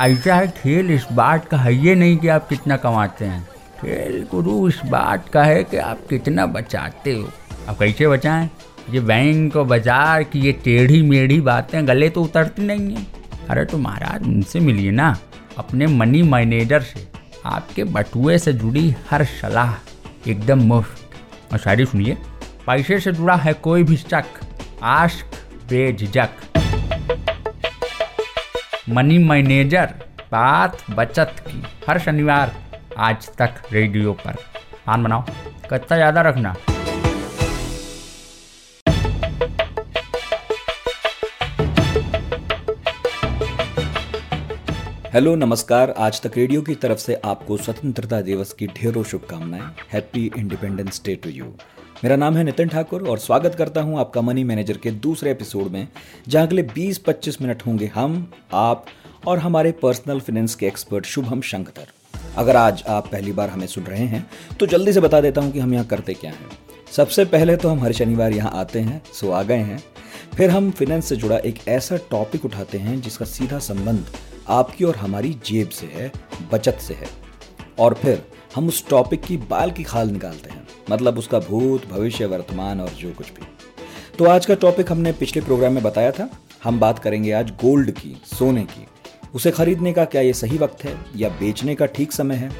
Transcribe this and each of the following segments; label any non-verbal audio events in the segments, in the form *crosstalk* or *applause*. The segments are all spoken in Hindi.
ऐसा है, खेल इस बात का है ये नहीं कि आप कितना कमाते हैं। खेल गुरु इस बात का है कि आप कितना बचाते हो। आप कैसे बचाएँ? ये बैंक और बाज़ार की ये टेढ़ी मेढ़ी बातें गले तो उतरती नहीं हैं। अरे तो महाराज, उनसे मिलिए ना, अपने मनी मैनेजर से। आपके बटुए से जुड़ी हर सलाह एकदम मुफ़्त। और शायरी सुनिए, पैसे से जुड़ा है कोई भी शक आश्क बेझक मनी मैनेजर बात बचत की हर शनिवार आज तक रेडियो पर। आन बनाओ कत्ता ज़्यादा रखना। हेलो, नमस्कार। आज तक रेडियो की तरफ़ से आपको स्वतंत्रता दिवस की ढेरों शुभकामनाएँ। Happy independence day to you मेरा नाम है नितिन ठाकुर और स्वागत करता हूँ आपका मनी मैनेजर के दूसरे एपिसोड में, जहाँ अगले 20-25 मिनट होंगे हम, आप और हमारे पर्सनल फाइनेंस के एक्सपर्ट शुभम शंकर। अगर आज आप पहली बार हमें सुन रहे हैं तो जल्दी से बता देता हूँ कि हम यहाँ करते क्या हैं। सबसे पहले तो हम हर शनिवार यहाँ आते हैं, सो आ गए हैं। फिर हम फिनेंस से जुड़ा एक ऐसा टॉपिक उठाते हैं, जिसका सीधा संबंध आपकी और हमारी जेब से है, बचत से है। और फिर हम उस टॉपिक की बाल की खाल निकालते हैं। मतलब उसका भूत, भविष्य, वर्तमान और जो कुछ भी। तो आज का टॉपिक हमने पिछले प्रोग्राम में बताया था। हम बात करेंगे आज गोल्ड की, सोने की। उसे खरीदने का क्या ये सही वक्त है या बेचने का ठीक समय है?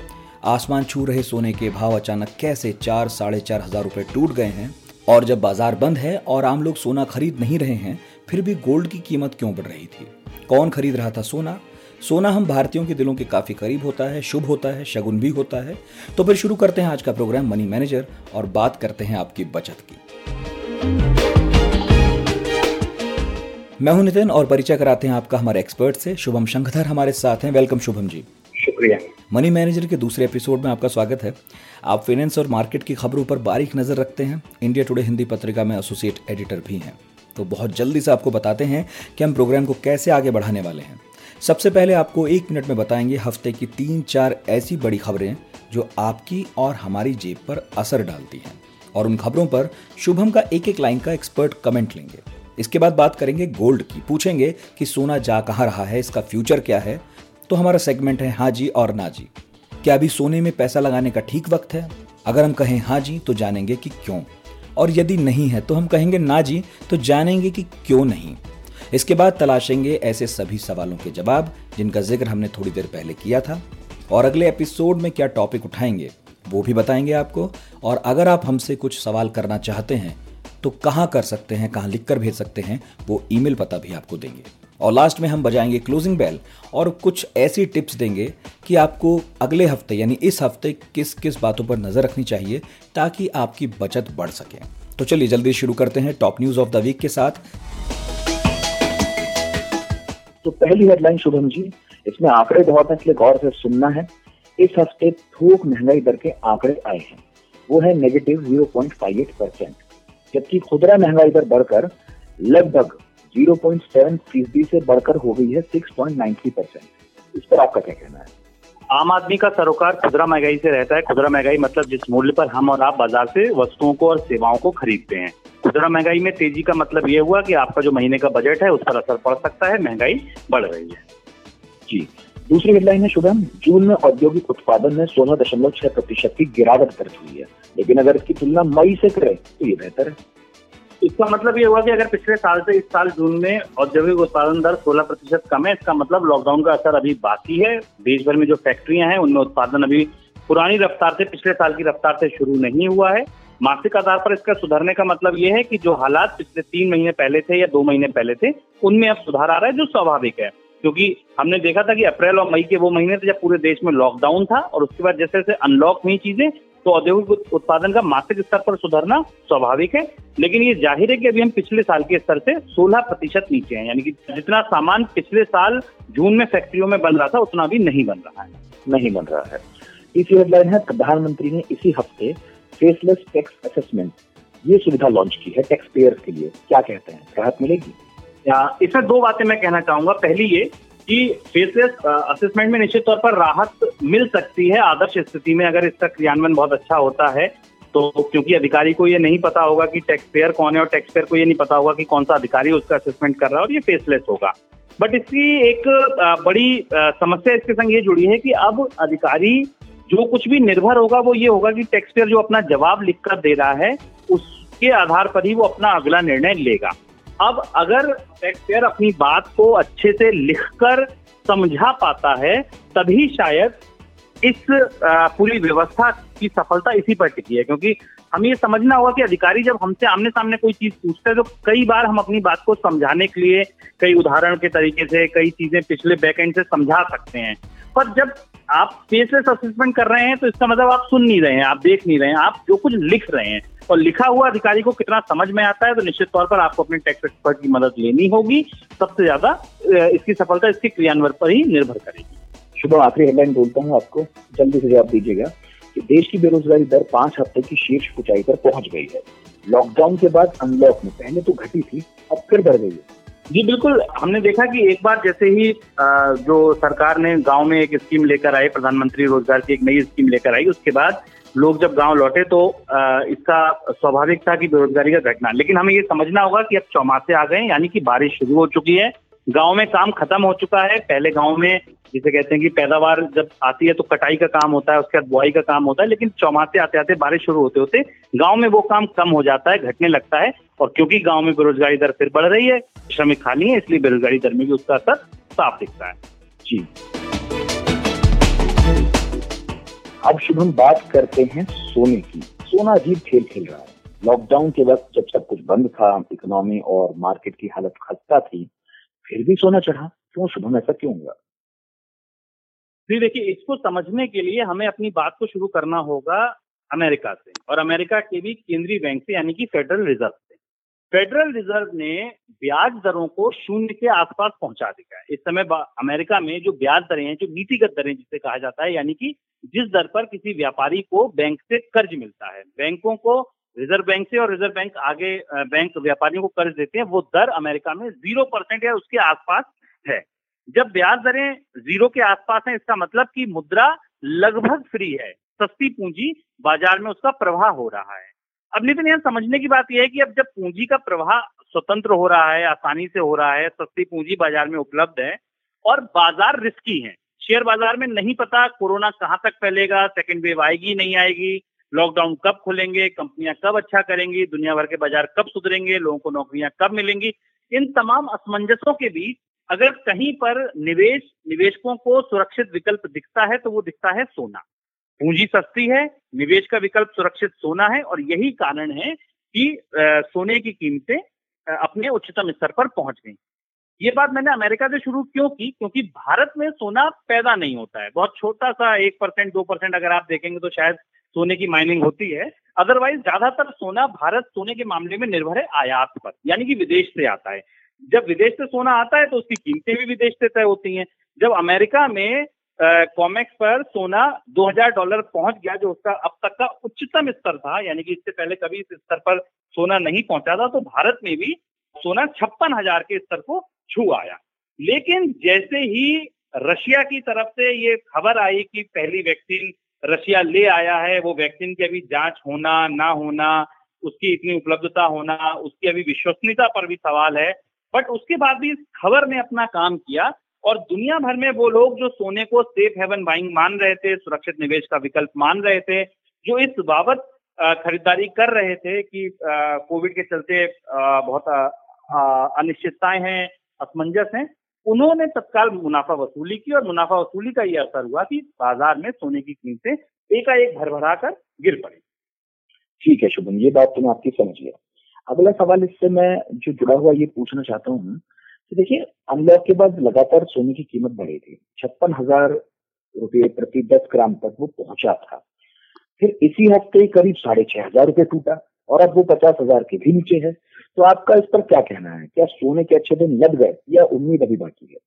आसमान छू रहे सोने के भाव अचानक कैसे चार, साढ़े चार हज़ार रुपए टूट गए हैं? और जब बाज़ार बंद है और आम लोग सोना खरीद नहीं रहे हैं, फिर भी गोल्ड की कीमत क्यों बढ़ रही थी? कौन खरीद रहा था सोना? सोना हम भारतीयों के दिलों के काफ़ी करीब होता है शुभ होता है शगुन भी होता है। तो फिर शुरू करते हैं आज का प्रोग्राम मनी मैनेजर और बात करते हैं आपकी बचत की। मैं हूँ नितिन और परिचय कराते हैं आपका हमारे एक्सपर्ट से शुभम शंखधर हमारे साथ हैं। वेलकम शुभम जी। शुक्रिया। मनी मैनेजर के दूसरे एपिसोड में आपका स्वागत है। आप फाइनेंस और मार्केट की खबरों पर बारीक नज़र रखते हैं। इंडिया टुडे हिंदी पत्रिका में एसोसिएट एडिटर भी हैं। तो बहुत जल्दी से आपको बताते हैं कि हम प्रोग्राम को कैसे आगे बढ़ाने वाले हैं। सबसे पहले आपको एक मिनट में बताएँगे हफ़्ते की तीन चार ऐसी बड़ी खबरें जो आपकी और हमारी जेब पर असर डालती हैं। और उन खबरों पर शुभम का एक एक लाइन का एक्सपर्ट कमेंट लेंगे। इसके बाद बात करेंगे गोल्ड की। पूछेंगे कि सोना जा कहाँ रहा है, इसका फ्यूचर क्या है? तो हमारा सेगमेंट है हाँ जी और ना जी। क्या अभी सोने में पैसा लगाने का ठीक वक्त है? अगर हम कहें हाँ जी तो जानेंगे कि क्यों। और यदि नहीं है तो हम कहेंगे ना जी तो जानेंगे कि क्यों नहीं। इसके बाद तलाशेंगे ऐसे सभी सवालों के जवाब, जिनका ज़िक्र हमने थोड़ी देर पहले किया था। और अगले एपिसोड में क्या टॉपिक उठाएँगे, वो भी बताएँगे आपको। और अगर आप हमसे कुछ सवाल करना चाहते हैं तो कहाँ कर सकते हैं, कहाँ लिख कर भेज सकते हैं, वो ईमेल पता भी आपको देंगे। और लास्ट में हम बजाएँगे क्लोजिंग बेल और कुछ ऐसी टिप्स देंगे कि आपको अगले हफ़्ते, यानी इस हफ़्ते किस किस बातों पर नज़र रखनी चाहिए, ताकि आपकी बचत बढ़ सके। तो चलिए जल्दी शुरू करते हैं top news of the week के साथ। तो पहली हेडलाइन शुभम जी, इसमें आंकड़े बहुत है, इसलिए गौर से सुनना है। इस हफ़्ते थोक महँगाई दर के आंकड़े आए हैं। वो है negative zero point five eight percent जबकि खुदरा महँगाई दर बढ़कर लगभग 0.7 फ़ीसदी से बढ़कर हो गई है 6.93 परसेंट इस पर आपका क्या कहना है? आम आदमी का सरोकार खुदरा महँगाई से रहता है। खुदरा महँगाई मतलब जिस मूल्य पर हम और आप बाज़ार से वस्तुओं को और सेवाओं को खरीदते हैं। खुदरा महँगाई में तेज़ी का मतलब ये हुआ कि आपका जो महीने का बजट है उस पर असर पड़ सकता है महँगाई बढ़ रही है। जी। दूसरी हेडलाइन है शुभम। जून में औद्योगिक उत्पादन में सोलह दशमलव छह प्रतिशत की गिरावट दर्ज हुई है। लेकिन अगर इसकी तुलना मई से करें तो ये बेहतर है। इसका मतलब ये हुआ कि अगर पिछले साल से इस साल जून में औद्योगिक उत्पादन दर 16 प्रतिशत कम है इसका मतलब लॉकडाउन का असर अभी बाकी है। देश भर में जो फैक्ट्रियाँ हैं उनमें उत्पादन अभी पुरानी रफ्तार से पिछले साल की रफ्तार से शुरू नहीं हुआ है। मासिक आधार पर इसका सुधरने का मतलब ये है कि जो हालात पिछले तीन महीने पहले थे या दो महीने पहले थे, उनमें अब सुधार आ रहा है जो स्वाभाविक है। क्योंकि हमने देखा था कि अप्रैल और मई के वो महीने थे जब पूरे देश में लॉकडाउन था और उसके बाद जैसे जैसे अनलॉक हुई चीज़ें तो औद्योगिक उत्पादन का मासिक स्तर पर सुधरना स्वाभाविक है। लेकिन ये ज़ाहिर है कि अभी हम पिछले साल के स्तर से 16 प्रतिशत नीचे हैं, यानी कि जितना सामान पिछले साल जून में फैक्ट्रियों में बन रहा था, उतना भी नहीं बन रहा है। नहीं बन रहा है। तीसरी हेडलाइन है, प्रधानमंत्री ने इसी हफ़्ते फेसलेस टैक्स असेसमेंट ये सुविधा लॉन्च की है टैक्स पेयर के लिए। क्या कहते हैं? राहत मिलेगी? इसमें दो बातें मैं कहना चाहूँगा। पहली ये कि फेसलेस असेसमेंट में निश्चित तौर पर राहत मिल सकती है आदर्श स्थिति में, अगर इसका क्रियान्वयन बहुत अच्छा होता है। तो क्योंकि अधिकारी को ये नहीं पता होगा कि टैक्स पेयर कौन है और टैक्स पेयर को ये नहीं पता होगा कि कौन सा अधिकारी उसका असेसमेंट कर रहा है और ये फेसलेस होगा। बट इसकी एक बड़ी समस्या इसके संग ये जुड़ी है कि अब अधिकारी जो कुछ भी निर्भर होगा, वो ये होगा कि टैक्स पेयर जो अपना जवाब लिखकर दे रहा है, उसके आधार पर ही वो अपना अगला निर्णय लेगा। अब अगर टैक्स पेयर अपनी बात को अच्छे से लिखकर समझा पाता है, तभी शायद इस पूरी व्यवस्था की सफलता इसी पर टिकी है, क्योंकि हमें ये समझना होगा कि अधिकारी जब हमसे आमने सामने कोई चीज़ पूछते हैं तो कई बार हम अपनी बात को समझाने के लिए कई उदाहरण के तरीके से, कई चीज़ें पिछले बैकएंड से समझा सकते हैं। पर जब आप फेसलेस असेसमेंट कर रहे हैं तो इसका मतलब आप सुन नहीं रहे हैं, आप देख नहीं रहे हैं, आप जो कुछ लिख रहे हैं। और लिखा हुआ अधिकारी को कितना समझ में आता है तो निश्चित तौर पर आपको अपने टैक्स एक्सपर्ट की मदद लेनी होगी। सबसे ज़्यादा इसकी सफलता इसके क्रियान्वयन पर ही निर्भर करेगी। शुभ आखिरी हेडलाइन बोलता हूँ आपको। जल्दी से जवाब दीजिएगा कि देश की बेरोजगारी दर पाँच हफ़्ते की शीर्ष ऊंचाई पर पहुँच गई है। लॉकडाउन के बाद अनलॉक में, पहले तो घटी थी, अब फिर बढ़ गई है। जी, बिल्कुल। हमने देखा कि एक बार जैसे ही जो सरकार ने गाँव में एक स्कीम लेकर आई, प्रधानमंत्री रोज़गार की एक नई स्कीम लेकर आई, उसके बाद लोग जब गाँव लौटे तो इसका स्वाभाविक था कि बेरोजगारी का घटना। लेकिन हमें ये समझना होगा कि अब चौमासे आ गए, यानी कि बारिश शुरू हो चुकी है। गाँव में काम खत्म हो चुका है। पहले गाँव में जिसे कहते हैं कि पैदावार जब आती है तो कटाई का काम होता है, उसके बाद बुआई का काम होता है, लेकिन चौमासे आते आते बारिश शुरू होते होते गाँव में वो काम कम हो जाता है, घटने लगता है। और क्योंकि गाँव में बेरोजगारी दर फिर बढ़ रही है श्रमिक खाली है इसलिए बेरोजगारी दर में भी उसका असर साफ़ दिखता है। जी। अब शुभ हम बात करते हैं सोने की। सोना अजीब खेल खेल रहा है। लॉकडाउन के वक्त जब सब कुछ बंद था इकोनॉमी और मार्केट की हालत खस्ता थी फिर भी सोना चढ़ा। क्यों शुभम ऐसा क्यों हुआ? जी देखिए इसको समझने के लिए हमें अपनी बात को शुरू करना होगा अमेरिका से। और अमेरिका के भी केंद्रीय बैंक से यानी कि फेडरल रिज़र्व फेडरल रिज़र्व ने ब्याज दरों को शून्य के आसपास पहुँचा दिया है। इस समय अमेरिका में जो ब्याज दरें हैं, जो नीतिगत दरें जिसे कहा जाता है, यानी कि जिस दर पर किसी व्यापारी को बैंक से कर्ज मिलता है, बैंकों को, रिज़र्व बैंक से और रिज़र्व बैंक आगे बैंक व्यापारियों को कर्ज देते हैं, वो दर अमेरिका में ज़ीरो परसेंट या उसके आसपास है। जब ब्याज दरें ज़ीरो के आसपास है, इसका मतलब कि मुद्रा लगभग फ्री है, सस्ती पूंजी बाज़ार में उसका प्रवाह हो रहा है। अब नितिन यहाँ समझने की बात यह है कि अब जब पूंजी का प्रवाह स्वतंत्र हो रहा है, आसानी से हो रहा है, सस्ती पूंजी बाज़ार में उपलब्ध है और बाज़ार रिस्की है। शेयर बाज़ार में नहीं पता कोरोना कहाँ तक फैलेगा सेकेंड वेव आएगी, नहीं आएगी लॉकडाउन कब खुलेंगे, कंपनियाँ कब अच्छा करेंगी, दुनिया भर के बाज़ार कब सुधरेंगे, लोगों को नौकरियाँ कब मिलेंगी? इन तमाम असमंजसों के बीच अगर कहीं पर निवेश, निवेशकों को सुरक्षित विकल्प दिखता है तो वो दिखता है सोना। पूंजी सस्ती है, निवेश का विकल्प सुरक्षित सोना है और यही कारण है कि सोने की कीमतें अपने उच्चतम स्तर पर पहुँच गई। ये बात मैंने अमेरिका से शुरू क्यों की? क्योंकि भारत में सोना पैदा नहीं होता है। बहुत छोटा सा एक परसेंट, दो परसेंट अगर आप देखेंगे तो शायद सोने की माइनिंग होती है। अदरवाइज़ ज़्यादातर सोना भारत सोने के मामले में निर्भर है आयात पर, यानी कि विदेश से आता है। जब विदेश से सोना आता है तो उसकी कीमतें भी विदेश से तय होती हैं। जब अमेरिका में कॉमेक्स पर सोना 2000 डॉलर पहुँच गया, जो उसका अब तक का उच्चतम स्तर था, यानी कि इससे पहले कभी इस स्तर पर सोना नहीं पहुँचा था तो भारत में भी सोना छप्पन हज़ार के स्तर को छू आया। लेकिन जैसे ही रशिया की तरफ़ से ये खबर आई कि पहली वैक्सीन रशिया ले आया है, वो वैक्सीन की अभी जाँच होना, ना होना, उसकी इतनी उपलब्धता होना, उसकी अभी विश्वसनीयता पर भी सवाल है, बट उसके बाद भी इस खबर ने अपना काम किया और दुनिया भर में वो लोग जो सोने को सेफ़ हेवन बाइंग मान रहे थे, सुरक्षित निवेश का विकल्प मान रहे थे, जो इस बाबत खरीदारी कर रहे थे कि कोविड के चलते बहुत अनिश्चितताएँ हैं, असमंजस हैं, उन्होंने तत्काल मुनाफा वसूली की और मुनाफा वसूली का ये असर हुआ कि बाज़ार में सोने की कीमतें एकाएक भरभरा कर गिर पड़ी। ठीक है, शुभम, ये बात तो मैं आपकी समझ लिया अगला सवाल इससे मैं जो जुड़ा हुआ ये पूछना चाहता हूँ कि देखिए, अनलॉक के बाद लगातार सोने की कीमत बढ़ी थी। छप्पन हज़ार रुपये प्रति दस ग्राम तक वो पहुँचा था। फिर इसी हफ़्ते करीब साढ़े छह हज़ार रुपये टूटा और अब वो पचास हज़ार के भी नीचे है। तो आपका इस पर क्या कहना है? क्या सोने के अच्छे दिन लग गए या उम्मीद अभी बाकी है?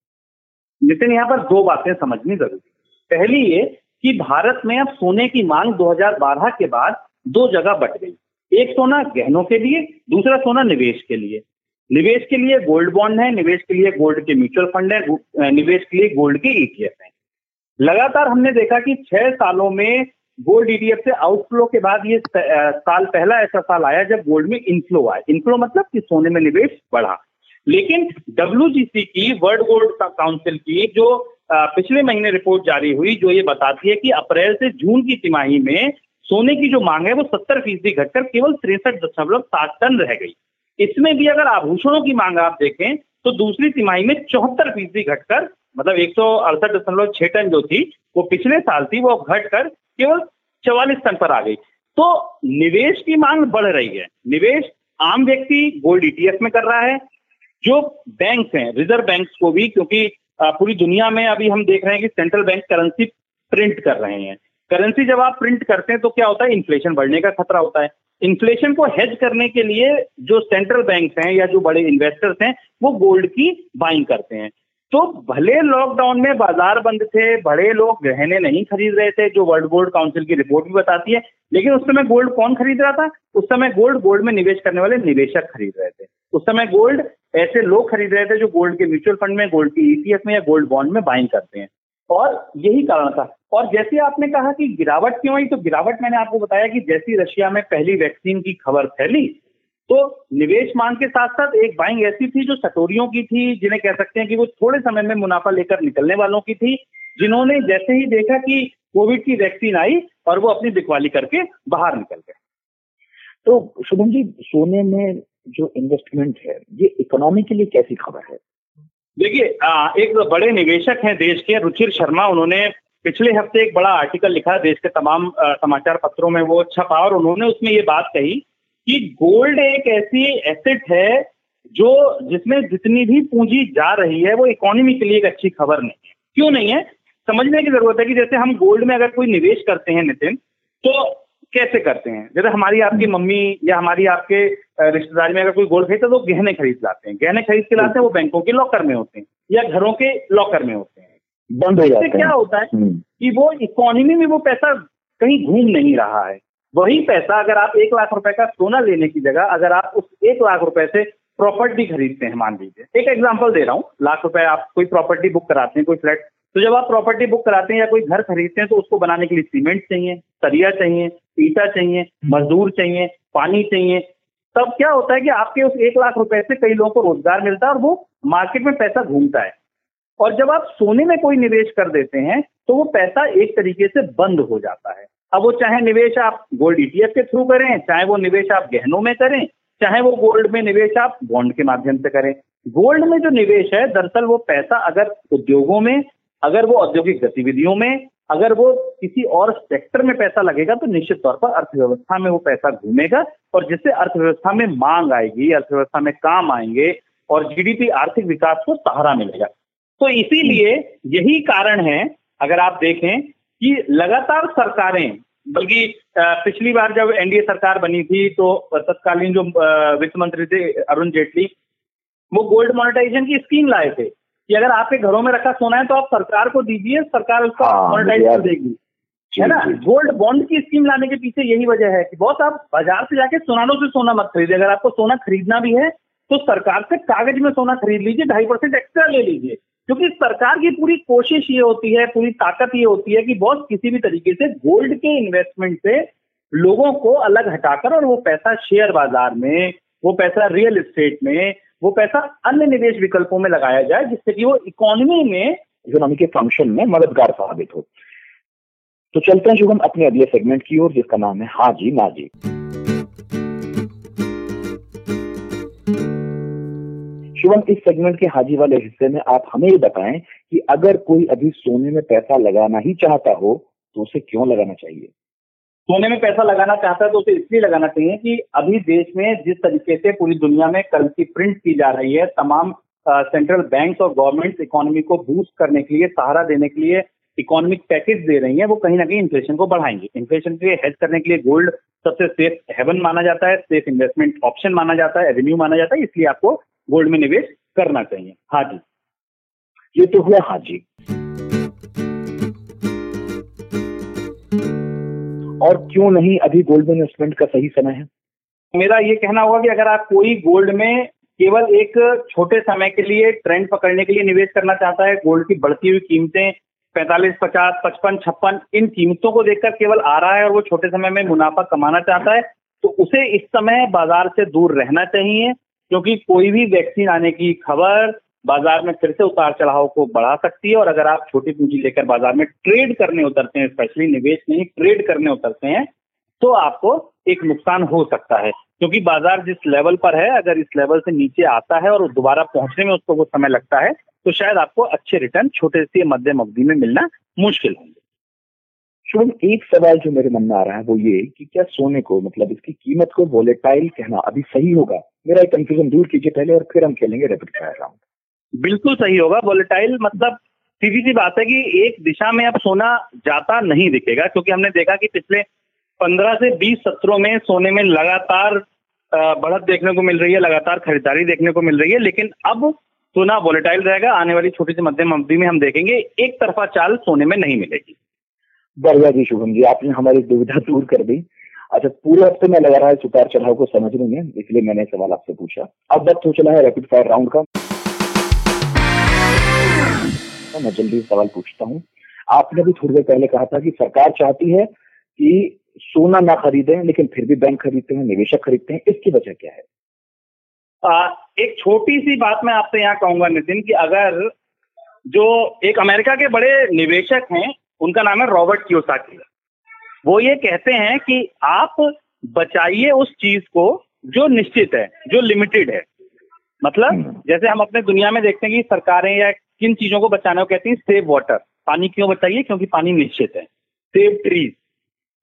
लेकिन यहाँ पर दो बातें समझनी ज़रूरी पहली ये कि भारत में अब सोने की मांग 2012 के बाद दो जगह बट गई। एक सोना गहनों के लिए, दूसरा सोना निवेश के लिए। निवेश के लिए गोल्ड बॉन्ड है, निवेश के लिए गोल्ड के म्यूचुअल फंड है निवेश के लिए गोल्ड के ईटीएफ है। लगातार हमने देखा कि छह सालों में गोल्ड ईटीएफ से आउटफ्लो के बाद ये साल पहला ऐसा साल आया जब गोल्ड में इनफ्लो आया। इनफ्लो मतलब कि सोने में निवेश बढ़ा। लेकिन डब्ल्यूजीसी की वर्ल्ड गोल्ड काउंसिल की जो पिछले महीने रिपोर्ट जारी हुई, जो ये बताती है कि अप्रैल से जून की तिमाही में सोने की जो मांग है वो सत्तर फ़ीसदी घटकर केवल तिरसठ दशमलव सात टन रह गई। इसमें भी अगर आभूषणों की मांग आप देखें तो दूसरी तिमाही में चौहत्तर फ़ीसदी घटकर मतलब एक सौ अड़सठ दशमलव छह टन जो थी, वो पिछले साल थी, वो घटकर केवल चौवालीस टन पर आ गई। तो निवेश की मांग बढ़ रही है। निवेश आम व्यक्ति गोल्ड ईटीएफ में कर रहा है, जो बैंक हैं रिज़र्व बैंक को भी, क्योंकि पूरी दुनिया में अभी हम देख रहे हैं कि सेंट्रल बैंक करेंसी प्रिंट कर रहे हैं। करेंसी जब आप प्रिंट करते हैं तो क्या होता है? इन्फ्लेशन बढ़ने का खतरा होता है। इन्फ्लेशन को हेज करने के लिए जो सेंट्रल बैंक हैं या जो बड़े इन्वेस्टर्स हैं, वो गोल्ड की बाइंग करते हैं। तो भले लॉकडाउन में बाज़ार बंद थे, बड़े लोग गहने नहीं खरीद रहे थे, जो वर्ल्ड गोल्ड काउंसिल की रिपोर्ट भी बताती है, लेकिन उस समय गोल्ड कौन खरीद रहा था? उस समय गोल्ड गोल्ड में निवेश करने वाले निवेशक खरीद रहे थे। उस समय गोल्ड ऐसे लोग खरीद रहे थे जो गोल्ड के म्यूचुअल फंड में गोल्ड के ईटीएफ में या गोल्ड बॉन्ड में बाइंग करते हैं। और यही कारण था। और जैसे आपने कहा कि गिरावट क्यों आई तो गिरावट मैंने आपको बताया कि जैसी रशिया में पहली वैक्सीन की खबर फैली तो निवेश मांग के साथ साथ एक बाइंग ऐसी थी जो सटोरियों की थी जिन्हें कह सकते हैं कि वो थोड़े समय में मुनाफा लेकर निकलने वालों की थी जिन्होंने जैसे ही देखा कि कोविड की वैक्सीन आई और वो अपनी बिकवाली करके बाहर निकल गए। तो शुभम जी सोने में जो इन्वेस्टमेंट है ये इकोनॉमी के लिए कैसी खबर है? देखिए एक बड़े निवेशक हैं देश के रुचिर शर्मा उन्होंने पिछले हफ़्ते एक बड़ा आर्टिकल लिखा देश के तमाम समाचार पत्रों में वो छपा और उन्होंने उसमें ये बात कही कि गोल्ड एक ऐसी एसेट है जो जिसमें जितनी भी पूंजी जा रही है वो इकोनॉमी के लिए एक अच्छी खबर नहीं है। क्यों नहीं है? समझने की ज़रूरत है कि जैसे हम गोल्ड में अगर कोई निवेश करते हैं नितिन तो कैसे करते हैं? जैसे हमारी आपकी हम्म। मम्मी या हमारी आपके रिश्तेदार में अगर कोई गोल्ड खरीदता तो गहने खरीद लाते हैं। गहने खरीद के लाते हैं वो बैंकों के लॉकर में होते हैं या घरों के लॉकर में होते हैं। बंद हो जाते क्या होता है हम्म। कि वो इकोनॉमी में वो पैसा कहीं घूम नहीं रहा है। वही पैसा अगर आप एक लाख रुपए का सोना लेने की जगह अगर आप उस एक लाख रुपए से प्रॉपर्टी खरीदते हैं मान लीजिए। एक एग्ज़ाम्पल दे रहा हूँ। लाख रुपए आप कोई प्रॉपर्टी बुक कराते हैं कोई फ्लैट तो जब आप प्रॉपर्टी बुक कराते हैं या कोई घर खरीदते हैं तो उसको बनाने के लिए सीमेंट चाहिए सरिया चाहिए ईटा चाहिए मजदूर चाहिए पानी चाहिए। तब क्या होता है कि आपके उस एक लाख रुपए से कई लोगों को रोज़गार मिलता है और वो मार्केट में पैसा घूमता है। और जब आप सोने में कोई निवेश कर देते हैं तो वो पैसा एक तरीके से बंद हो जाता है। अब वो चाहे निवेश आप गोल्ड ईटीएफ के थ्रू करें, चाहे वो निवेश आप गहनों में करें, चाहे वो गोल्ड में निवेश आप बॉन्ड के माध्यम से करें। गोल्ड में जो निवेश है, दरअसल वो पैसा अगर उद्योगों में, अगर वो औद्योगिक गतिविधियों में, अगर वो किसी और सेक्टर में पैसा लगेगा तो निश्चित तौर पर अर्थव्यवस्था में वो पैसा घूमेगा और जिससे अर्थव्यवस्था में मांग आएगी, अर्थव्यवस्था में काम आएँगे और जीडीपी आर्थिक विकास को सहारा मिलेगा। तो इसीलिए यही कारण है अगर आप देखें कि लगातार सरकारें बल्कि पिछली बार जब एनडीए सरकार बनी थी तो तत्कालीन जो वित्त मंत्री थे अरुण जेटली वो गोल्ड मोनेटाइजेशन की स्कीम लाए थे कि अगर आपके घरों में रखा सोना है तो आप सरकार को दीजिए सरकार उसका मोनेटाइज हाँ, कर देगी। है ना? गोल्ड बॉन्ड की स्कीम लाने के पीछे यही वजह है कि बहुत आप बाज़ार से जाके सोनारों से सोना मत खरीदिए। अगर आपको सोना खरीदना भी है तो सरकार से कागज़ में सोना खरीद लीजिए ढाई परसेंट एक्स्ट्रा ले लीजिए। क्योंकि सरकार की पूरी कोशिश ये होती है, पूरी ताकत ये होती है कि बहुत किसी भी तरीके से गोल्ड के इन्वेस्टमेंट से लोगों को अलग हटाकर और वो पैसा शेयर बाज़ार में, वो पैसा रियल एस्टेट में, वो पैसा अन्य निवेश विकल्पों में लगाया जाए जिससे कि वो इकोनॉमी में इकोनॉमी के फ़ंक्शन में मददगार साबित हो। तो चलते हैं शुभम अपने अगले सेगमेंट की ओर, जिसका नाम है हाजी नाजी। शुभम इस सेगमेंट के हाजी वाले हिस्से में आप हमें ये बताएँ कि अगर कोई अभी सोने में पैसा लगाना ही चाहता हो तो उसे क्यों लगाना चाहिए? सोने में पैसा लगाना चाहता है तो उसे इसलिए लगाना चाहिए कि अभी देश में जिस तरीके से पूरी दुनिया में करेंसी प्रिंट की जा रही है, तमाम सेंट्रल बैंक और गवर्नमेंट इकोनॉमी को बूस्ट करने के लिए, सहारा देने के लिए इकोनॉमिक पैकेज दे रही है, वो कहीं ना कहीं इन्फ्लेशन को बढ़ाएँगे। इन्फ्लेशन के हेज करने के लिए गोल्ड सबसे सेफ़ हेवन माना जाता है सेफ़ इन्वेस्टमेंट ऑप्शन माना जाता है एवेन्यू माना जाता है, इसलिए आपको गोल्ड में निवेश करना चाहिए। हाँ जी। ये तो हुआ हाँ जी। और क्यों नहीं अभी गोल्ड में इन्वेस्टमेंट का सही समय है? मेरा ये कहना होगा कि अगर आप कोई गोल्ड में केवल एक छोटे समय के लिए ट्रेंड पकड़ने के लिए निवेश करना चाहता है, गोल्ड की बढ़ती हुई कीमतें, पैंतालीस, पचास, पचपन, छप्पन, इन कीमतों को देखकर केवल आ रहा है और वो छोटे समय में मुनाफा कमाना चाहता है तो उसे इस समय बाज़ार से दूर रहना चाहिए। क्योंकि कोई भी वैक्सीन आने की खबर बाज़ार में फिर से उतार चढ़ाव को बढ़ा सकती है और अगर आप छोटी पूंजी लेकर बाज़ार में ट्रेड करने उतरते हैं, स्पेशली निवेश नहीं, ट्रेड करने उतरते हैं तो आपको एक नुकसान हो सकता है। क्योंकि बाज़ार जिस लेवल पर है, अगर इस लेवल से नीचे आता है और दोबारा पहुँचने में उसको कुछ समय लगता है तो शायद आपको अच्छे रिटर्न, छोटे से मध्यम अवधि में मिलना मुश्किल होंगे। शुभम, एक सवाल जो मेरे मन में आ रहा है वो ये कि क्या सोने को मतलब इसकी कीमत को वोलेटाइल कहना अभी सही होगा? मेरा कंफ्यूजन दूर कीजिए पहले और फिर हम खेलेंगे रेपिड फायर राउंड बिल्कुल सही होगा वोलेटाइल मतलब सीधी सी बात है कि एक दिशा में अब सोना जाता नहीं दिखेगा क्योंकि हमने देखा कि पिछले पंद्रह से बीस सत्रों में सोने में लगातार बढ़त देखने को मिल रही है लगातार खरीदारी देखने को मिल रही है लेकिन अब सोना वोलेटाइल रहेगा आने वाली छोटी सी मध्यम अवधि में हम देखेंगे एक तरफा चाल सोने में नहीं मिलेगी। बढ़िया जी शुभम जी आपने हमारी दुविधा दूर कर दी। अच्छा पूरे हफ़्ते में लगा रहा है उतार चढ़ाव को समझने में इसलिए मैंने सवाल आपसे पूछा। अब वक्त हो चला है रैपिड फायर राउंड का। मैं जल्दी सवाल पूछता हूँ। आपने भी थोड़ी देर पहले कहा था कि सरकार चाहती है कि सोना ना खरीदें लेकिन फिर भी बैंक खरीदते हैं निवेशक खरीदते हैं। इसकी वजह क्या है? आ, एक छोटी सी बात मैं आपसे यहाँ कहूँगा नितिन कि अगर जो एक अमेरिका के बड़े निवेशक हैं उनका नाम है रॉबर्ट क्योसाकी। वो ये कहते हैं कि आप बचाइए उस चीज़ को जो निश्चित है जो लिमिटेड है। मतलब हम्म। जैसे हम अपने दुनिया में देखते हैं कि सरकारें या किन चीज़ों को बचाने को कहती हैं सेव वाटर पानी क्यों बचाइए? क्योंकि पानी निश्चित है। सेव ट्रीज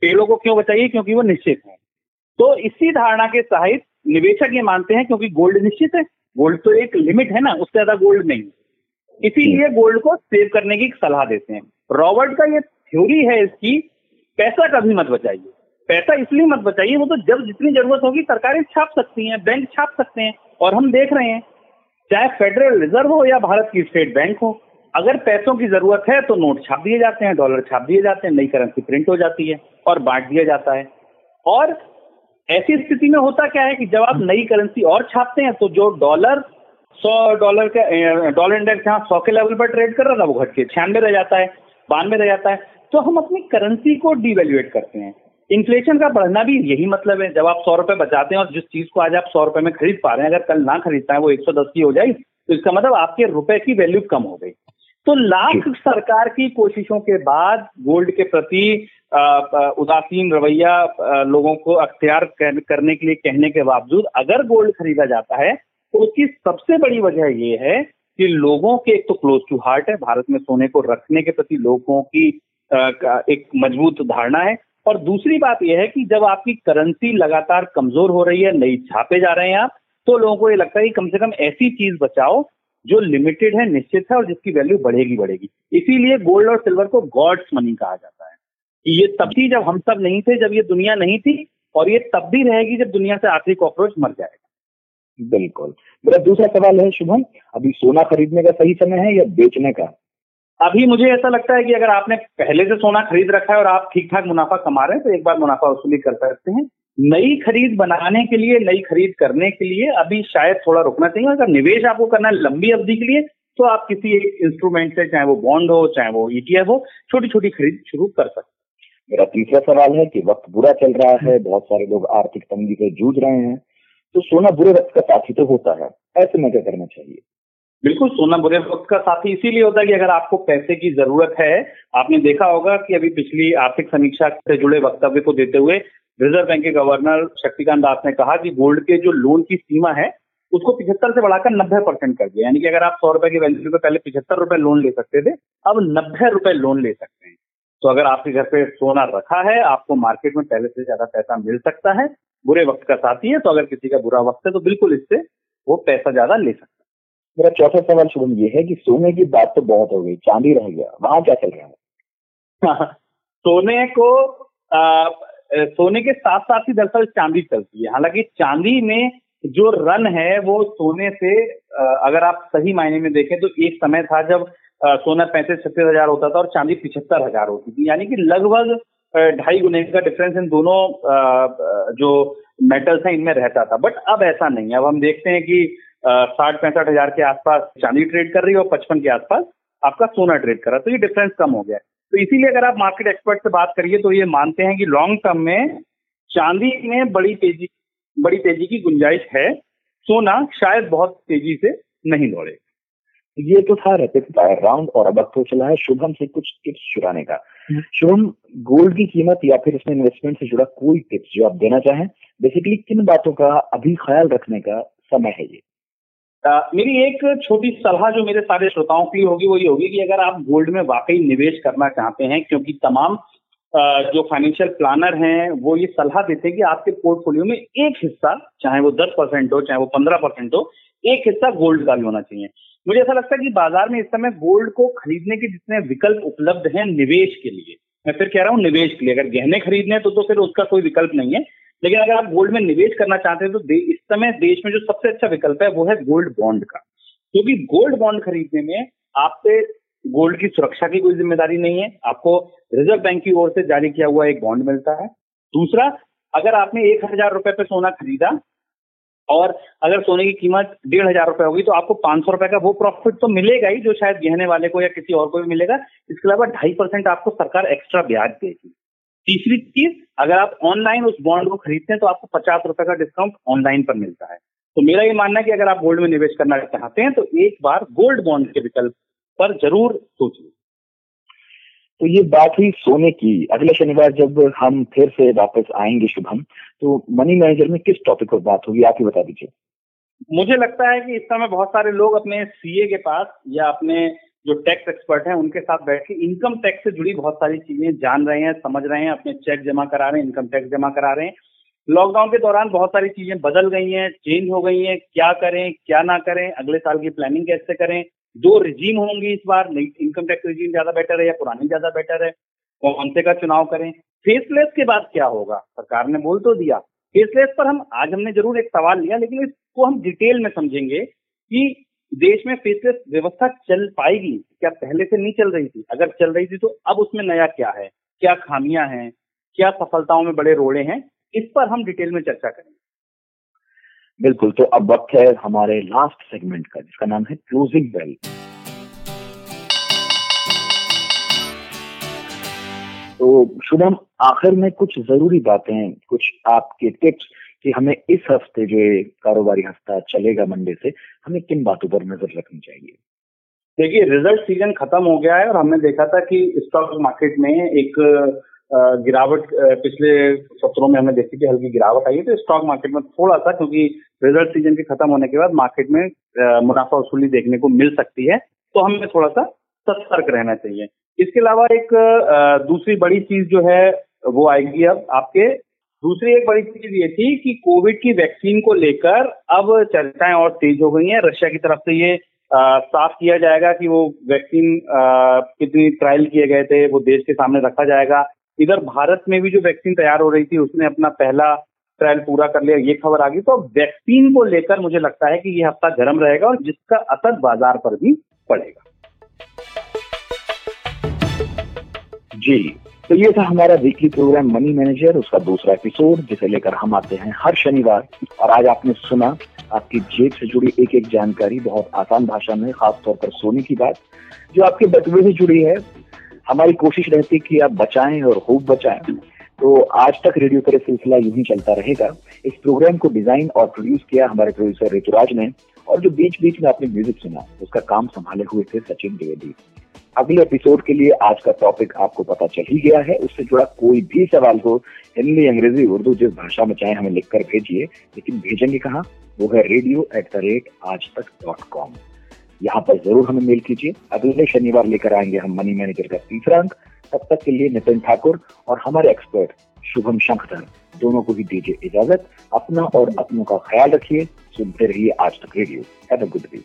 पेड़ों को क्यों बचाइए? क्योंकि वो निश्चित है। तो इसी धारणा के सहित निवेशक ये मानते हैं क्योंकि गोल्ड निश्चित है। गोल्ड तो एक लिमिट है ना उससे ज़्यादा गोल्ड नहीं इसीलिए गोल्ड को सेव करने की सलाह देते हैं। रॉबर्ट का ये थ्योरी है इसकी पैसा कभी मत बचाइए। पैसा इसलिए मत बचाइए, वो तो जब जितनी ज़रूरत होगी सरकारें छाप सकती हैं, बैंक छाप सकते हैं, और हम देख रहे हैं, चाहे फेडरल रिज़र्व हो या भारत की स्टेट बैंक हो, अगर पैसों की ज़रूरत है तो नोट छाप दिए जाते हैं डॉलर छाप दिए जाते हैं, नई करेंसी प्रिंट हो जाती है, और बांट दिया जाता है। और ऐसी स्थिति में होता क्या है कि जब आप नई करेंसी और छापते हैं तो जो डॉलर सौ डॉलर का डॉलर इंडेक्स यहाँ सौ के लेवल पर ट्रेड कर रहा था, वो घट के छियानवे रह जाता है, बानवे रह जाता है। तो हम अपनी करेंसी को डिवेल्युएट करते हैं। इन्फ्लेशन का बढ़ना भी यही मतलब है। जब आप सौ रुपए बचाते हैं और जिस चीज़ को आज आप सौ रुपए में खरीद पा रहे हैं अगर कल ना खरीदता है वो एक सौ दस की हो जाए तो इसका मतलब आपके रुपए की वैल्यू कम हो गई। तो लाख सरकार की कोशिशों के बाद गोल्ड के प्रति उदासीन रवैया लोगों को अख्तियार करने के लिए कहने के बावजूद अगर गोल्ड खरीदा जाता है तो उसकी सबसे बड़ी वजह यह है कि लोगों के एक तो क्लोज टू हार्ट है। भारत में सोने को रखने के प्रति लोगों की एक मज़बूत धारणा है। और दूसरी बात यह है कि जब आपकी करेंसी लगातार कमज़ोर हो रही है, नई छापे जा रहे हैं आप तो लोगों को ये लगता है कि कम से कम ऐसी चीज़ बचाओ जो लिमिटेड है, निश्चित है और जिसकी वैल्यू बढ़ेगी बढ़ेगी। इसीलिए गोल्ड और सिल्वर को गॉड्स मनी कहा जाता है। ये तब थी जब हम सब नहीं थे, जब ये दुनिया नहीं थी, और ये तब भी रहेगी जब दुनिया से आखिरी कॉकरोच मर जाएगा। बिल्कुल। मेरा दूसरा सवाल है, शुभम, अभी सोना खरीदने का सही समय है या बेचने का? अभी मुझे ऐसा लगता है कि अगर आपने पहले से सोना खरीद रखा है और आप ठीक ठाक मुनाफा कमा रहे हैं तो एक बार मुनाफा वसूली कर सकते हैं। नई खरीद बनाने के लिए नई खरीद करने के लिए अभी शायद थोड़ा रुकना चाहिए। अगर निवेश आपको करना है लंबी अवधि के लिए तो आप किसी एक इंस्ट्रूमेंट से चाहे वो बॉन्ड हो चाहे वो ईटीएफ हो छोटी छोटी खरीद शुरू कर सकते मेरा तीसरा सवाल है कि वक्त बुरा चल रहा है बहुत सारे लोग आर्थिक तंगी से जूझ रहे हैं तो सोना बुरे वक्त का साथी तो होता है। ऐसे में क्या करना चाहिए? बिल्कुल, सोना बुरे वक्त का साथी इसीलिए होता है कि अगर आपको पैसे की ज़रूरत है, आपने देखा होगा कि अभी पिछली आर्थिक समीक्षा से जुड़े वक्तव्य को देते हुए रिज़र्व बैंक के गवर्नर शक्तिकांत दास ने कहा कि गोल्ड के जो लोन की सीमा है, उसको पिछहत्तर से बढ़ाकर नब्बे परसेंट कर दिया। यानी कि अगर आप सौ रुपए की वैल्यू पे पहले पिछहत्तर रुपए लोन ले सकते थे, अब नब्बे रुपए लोन ले सकते हैं। तो अगर आपके घर पे सोना रखा है, आपको मार्केट में पहले से ज़्यादा पैसा मिल सकता है, बुरे वक्त का साथी है तो अगर किसी का बुरा वक्त है तो बिल्कुल इससे वो पैसा ज़्यादा ले सकता है। मेरा चौथा सवाल शुभम ये है कि सोने की बात तो बहुत हो गई चांदी रह गया वहाँ क्या चल रहा है? *laughs* सोने को आ, सोने के साथ साथ ही दरअसल चांदी चलती है। हालाँकि चांदी में जो रन है वो सोने से अगर आप सही मायने में देखें तो एक समय था जब सोना पैंतीस छत्तीस हज़ार होता था और चांदी पिछहत्तर हज़ार होती थी। यानी कि लगभग ढाई गुने का डिफरेंस इन दोनों जो मेटल्स हैं इनमें रहता था। बट अब ऐसा नहीं है। अब हम देखते हैं कि साठ पैंसठ हज़ार के आसपास चांदी ट्रेड कर रही है और पचपन के आसपास आपका सोना ट्रेड कर रहा है। तो ये डिफरेंस कम हो गया है। तो इसीलिए अगर आप मार्केट एक्सपर्ट से बात करिए तो ये मानते हैं कि लॉन्ग टर्म में चांदी में बड़ी तेज़ी बड़ी तेज़ी की गुंजाइश है। सोना शायद बहुत तेज़ी से नहीं दौड़े ये तो था रैपिड फायर राउंड और अब तो चला है शुभम से कुछ टिप्स चुराने का। हम्म। शुभम गोल्ड की कीमत या फिर इसमें इन्वेस्टमेंट से जुड़ा कोई टिप्स जो आप देना चाहें? बेसिकली किन बातों का अभी ख्याल रखने का समय है ये? मेरी एक छोटी सलाह जो मेरे सारे श्रोताओं की होगी वो ये होगी कि अगर आप गोल्ड में वाकई निवेश करना चाहते हैं क्योंकि तमाम जो फाइनेंशियल प्लानर हैं वो ये सलाह देते हैं कि आपके पोर्टफोलियो में एक हिस्सा चाहे वो दस परसेंट हो चाहे वो पंद्रह परसेंट हो एक हिस्सा गोल्ड का भी होना चाहिए। मुझे ऐसा लगता है कि बाज़ार में इस समय गोल्ड को खरीदने के जितने विकल्प उपलब्ध हैं निवेश के लिए मैं फिर कह रहा हूँ निवेश के लिए अगर गहने खरीदने तो, तो फिर उसका कोई विकल्प नहीं है लेकिन अगर आप गोल्ड में निवेश करना चाहते हैं तो इस समय देश में जो सबसे अच्छा विकल्प है, वो है गोल्ड बॉन्ड का। क्योंकि गोल्ड बॉन्ड खरीदने में आपसे गोल्ड की सुरक्षा की कोई ज़िम्मेदारी नहीं है। आपको रिज़र्व बैंक की ओर से जारी किया हुआ एक बॉन्ड मिलता है। दूसरा, अगर आपने एक हज़ार रुपए पे सोना खरीदा, और अगर सोने की कीमत डेढ़ हज़ार रुपए होगी तो आपको पाँच सौ रुपए का वो प्रॉफिट तो मिलेगा ही, जो शायद गहने वाले को या किसी और को भी मिलेगा। इसके अलावा ढाई परसेंट आपको सरकार एक्स्ट्रा ब्याज देगी। तीसरी चीज़ अगर आप ऑनलाइन उस बॉन्ड को खरीदते हैं तो आपको पचास रुपए का डिस्काउंट ऑनलाइन पर मिलता है। तो मेरा ये मानना है कि अगर आप गोल्ड में निवेश करना चाहते हैं तो एक बार गोल्ड बॉन्ड के विकल्प पर ज़रूर सोचिए। तो ये बात हुई सोने की। अगले शनिवार जब हम फिर से वापस आएँगे शुभम तो मनी मैनेजर में किस टॉपिक पर बात होगी आप ही बता दीजिए। मुझे लगता है कि इस समय बहुत सारे लोग अपने सीए के पास या अपने जो टैक्स एक्सपर्ट हैं, उनके साथ बैठ के इनकम टैक्स से जुड़ी बहुत सारी चीज़ें जान रहे हैं, समझ रहे हैं, अपने चेक जमा करा रहे हैं इनकम टैक्स जमा करा रहे हैं। लॉकडाउन के दौरान बहुत सारी चीज़ें बदल गई हैं चेंज हो गई हैं, क्या करें, क्या ना करें, अगले साल की प्लानिंग कैसे करें। दो रिजीम होंगी इस बार इनकम टैक्स रिजीम ज़्यादा बेटर है या पुरानी ज़्यादा बेटर है कौन से का चुनाव करें। फेसलेस के बाद क्या होगा? सरकार ने बोल तो दिया। फेसलेस पर हम, आज हमने ज़रूर एक सवाल लिया, लेकिन इसको हम डिटेल में समझेंगे कि देश में फेसलेस व्यवस्था चल पाएगी, क्या पहले से नहीं चल रही थी? अगर चल रही थी तो अब उसमें नया क्या है? क्या खामियाँ हैं? क्या सफलताओं में बड़े रोड़े हैं? इस पर हम डिटेल में चर्चा करेंगे। बिल्कुल तो अब वक्त है हमारे लास्ट सेगमेंट का, जिसका नाम है क्लोजिंग बेल तो शुभम, आखिर में कुछ ज़रूरी बातें, कुछ आपके टिप्स कि हमें इस हफ़्ते जो कारोबारी हफ़्ता चलेगा मंडे से, हमें किन बातों पर नज़र रखनी चाहिए? देखिए रिज़ल्ट सीज़न खत्म हो गया है और हमने देखा था कि स्टॉक मार्केट में एक गिरावट पिछले सत्रों में हमने देखी थी, हल्की गिरावट आई है तो स्टॉक मार्केट में थोड़ा सा, क्योंकि रिज़ल्ट सीज़न के खत्म होने के बाद मार्केट में मुनाफा वसूली देखने को मिल सकती है तो हमें थोड़ा सा सतर्क रहना चाहिए। इसके अलावा एक दूसरी बड़ी चीज़ जो है, वो आएगी अब आपके दूसरी एक बड़ी चीज़ ये थी कि कोविड की वैक्सीन को लेकर अब चर्चाएँ और तेज हो गई हैं। रशिया की तरफ़ से ये साफ़ किया जाएगा कि वो वैक्सीन कितनी ट्रायल किए गए थे, वो देश के सामने रखा जाएगा। इधर भारत में भी जो वैक्सीन तैयार हो रही थी, उसने अपना पहला ट्रायल पूरा कर लिया, ये खबर आ गई। तो वैक्सीन को लेकर मुझे लगता है कि ये हफ़्ता गर्म रहेगा और जिसका असर बाज़ार पर भी पड़ेगा। जी। तो ये था हमारा वीकली प्रोग्राम मनी मैनेजर उसका दूसरा एपिसोड जिसे लेकर हम आते हैं हर शनिवार। और आज आपने सुना, आपकी जेब से जुड़ी एक एक जानकारी बहुत आसान भाषा में, खासतौर पर सोने की बात, जो आपके बटुए से जुड़ी है। हमारी कोशिश रहती कि आप बचाएँ और खूब बचाएँ। तो आज तक रेडियो का सिलसिला यूँ ही चलता रहेगा। इस प्रोग्राम को डिज़ाइन और प्रोड्यूस किया हमारे प्रोड्यूसर ऋतुराज ने, और जो बीच बीच में आपने म्यूज़िक सुना, उसका काम संभाले हुए थे सचिन द्विवेदी। अगले एपिसोड के लिए आज का टॉपिक आपको पता चल ही गया है। उससे जुड़ा कोई भी सवाल हो, हिंदी, अंग्रेज़ी, उर्दू, जिस भाषा में चाहे हमें लिखकर भेजिए, लेकिन भेजेंगे कहाँ? वो है रेडियो एट द रेट आज तक डॉट कॉम यहाँ पर ज़रूर हमें मेल कीजिए। अगले शनिवार लेकर आएँगे हम मनी मैनेजर का तीसरा अंक। तब तक के लिए नितिन ठाकुर और हमारे एक्सपर्ट शुभम शंकर, दोनों को भी दीजिए इजाज़त। अपना और अपनों का ख्याल रखिए। सुनते रहिए Aaj Tak radio have a good week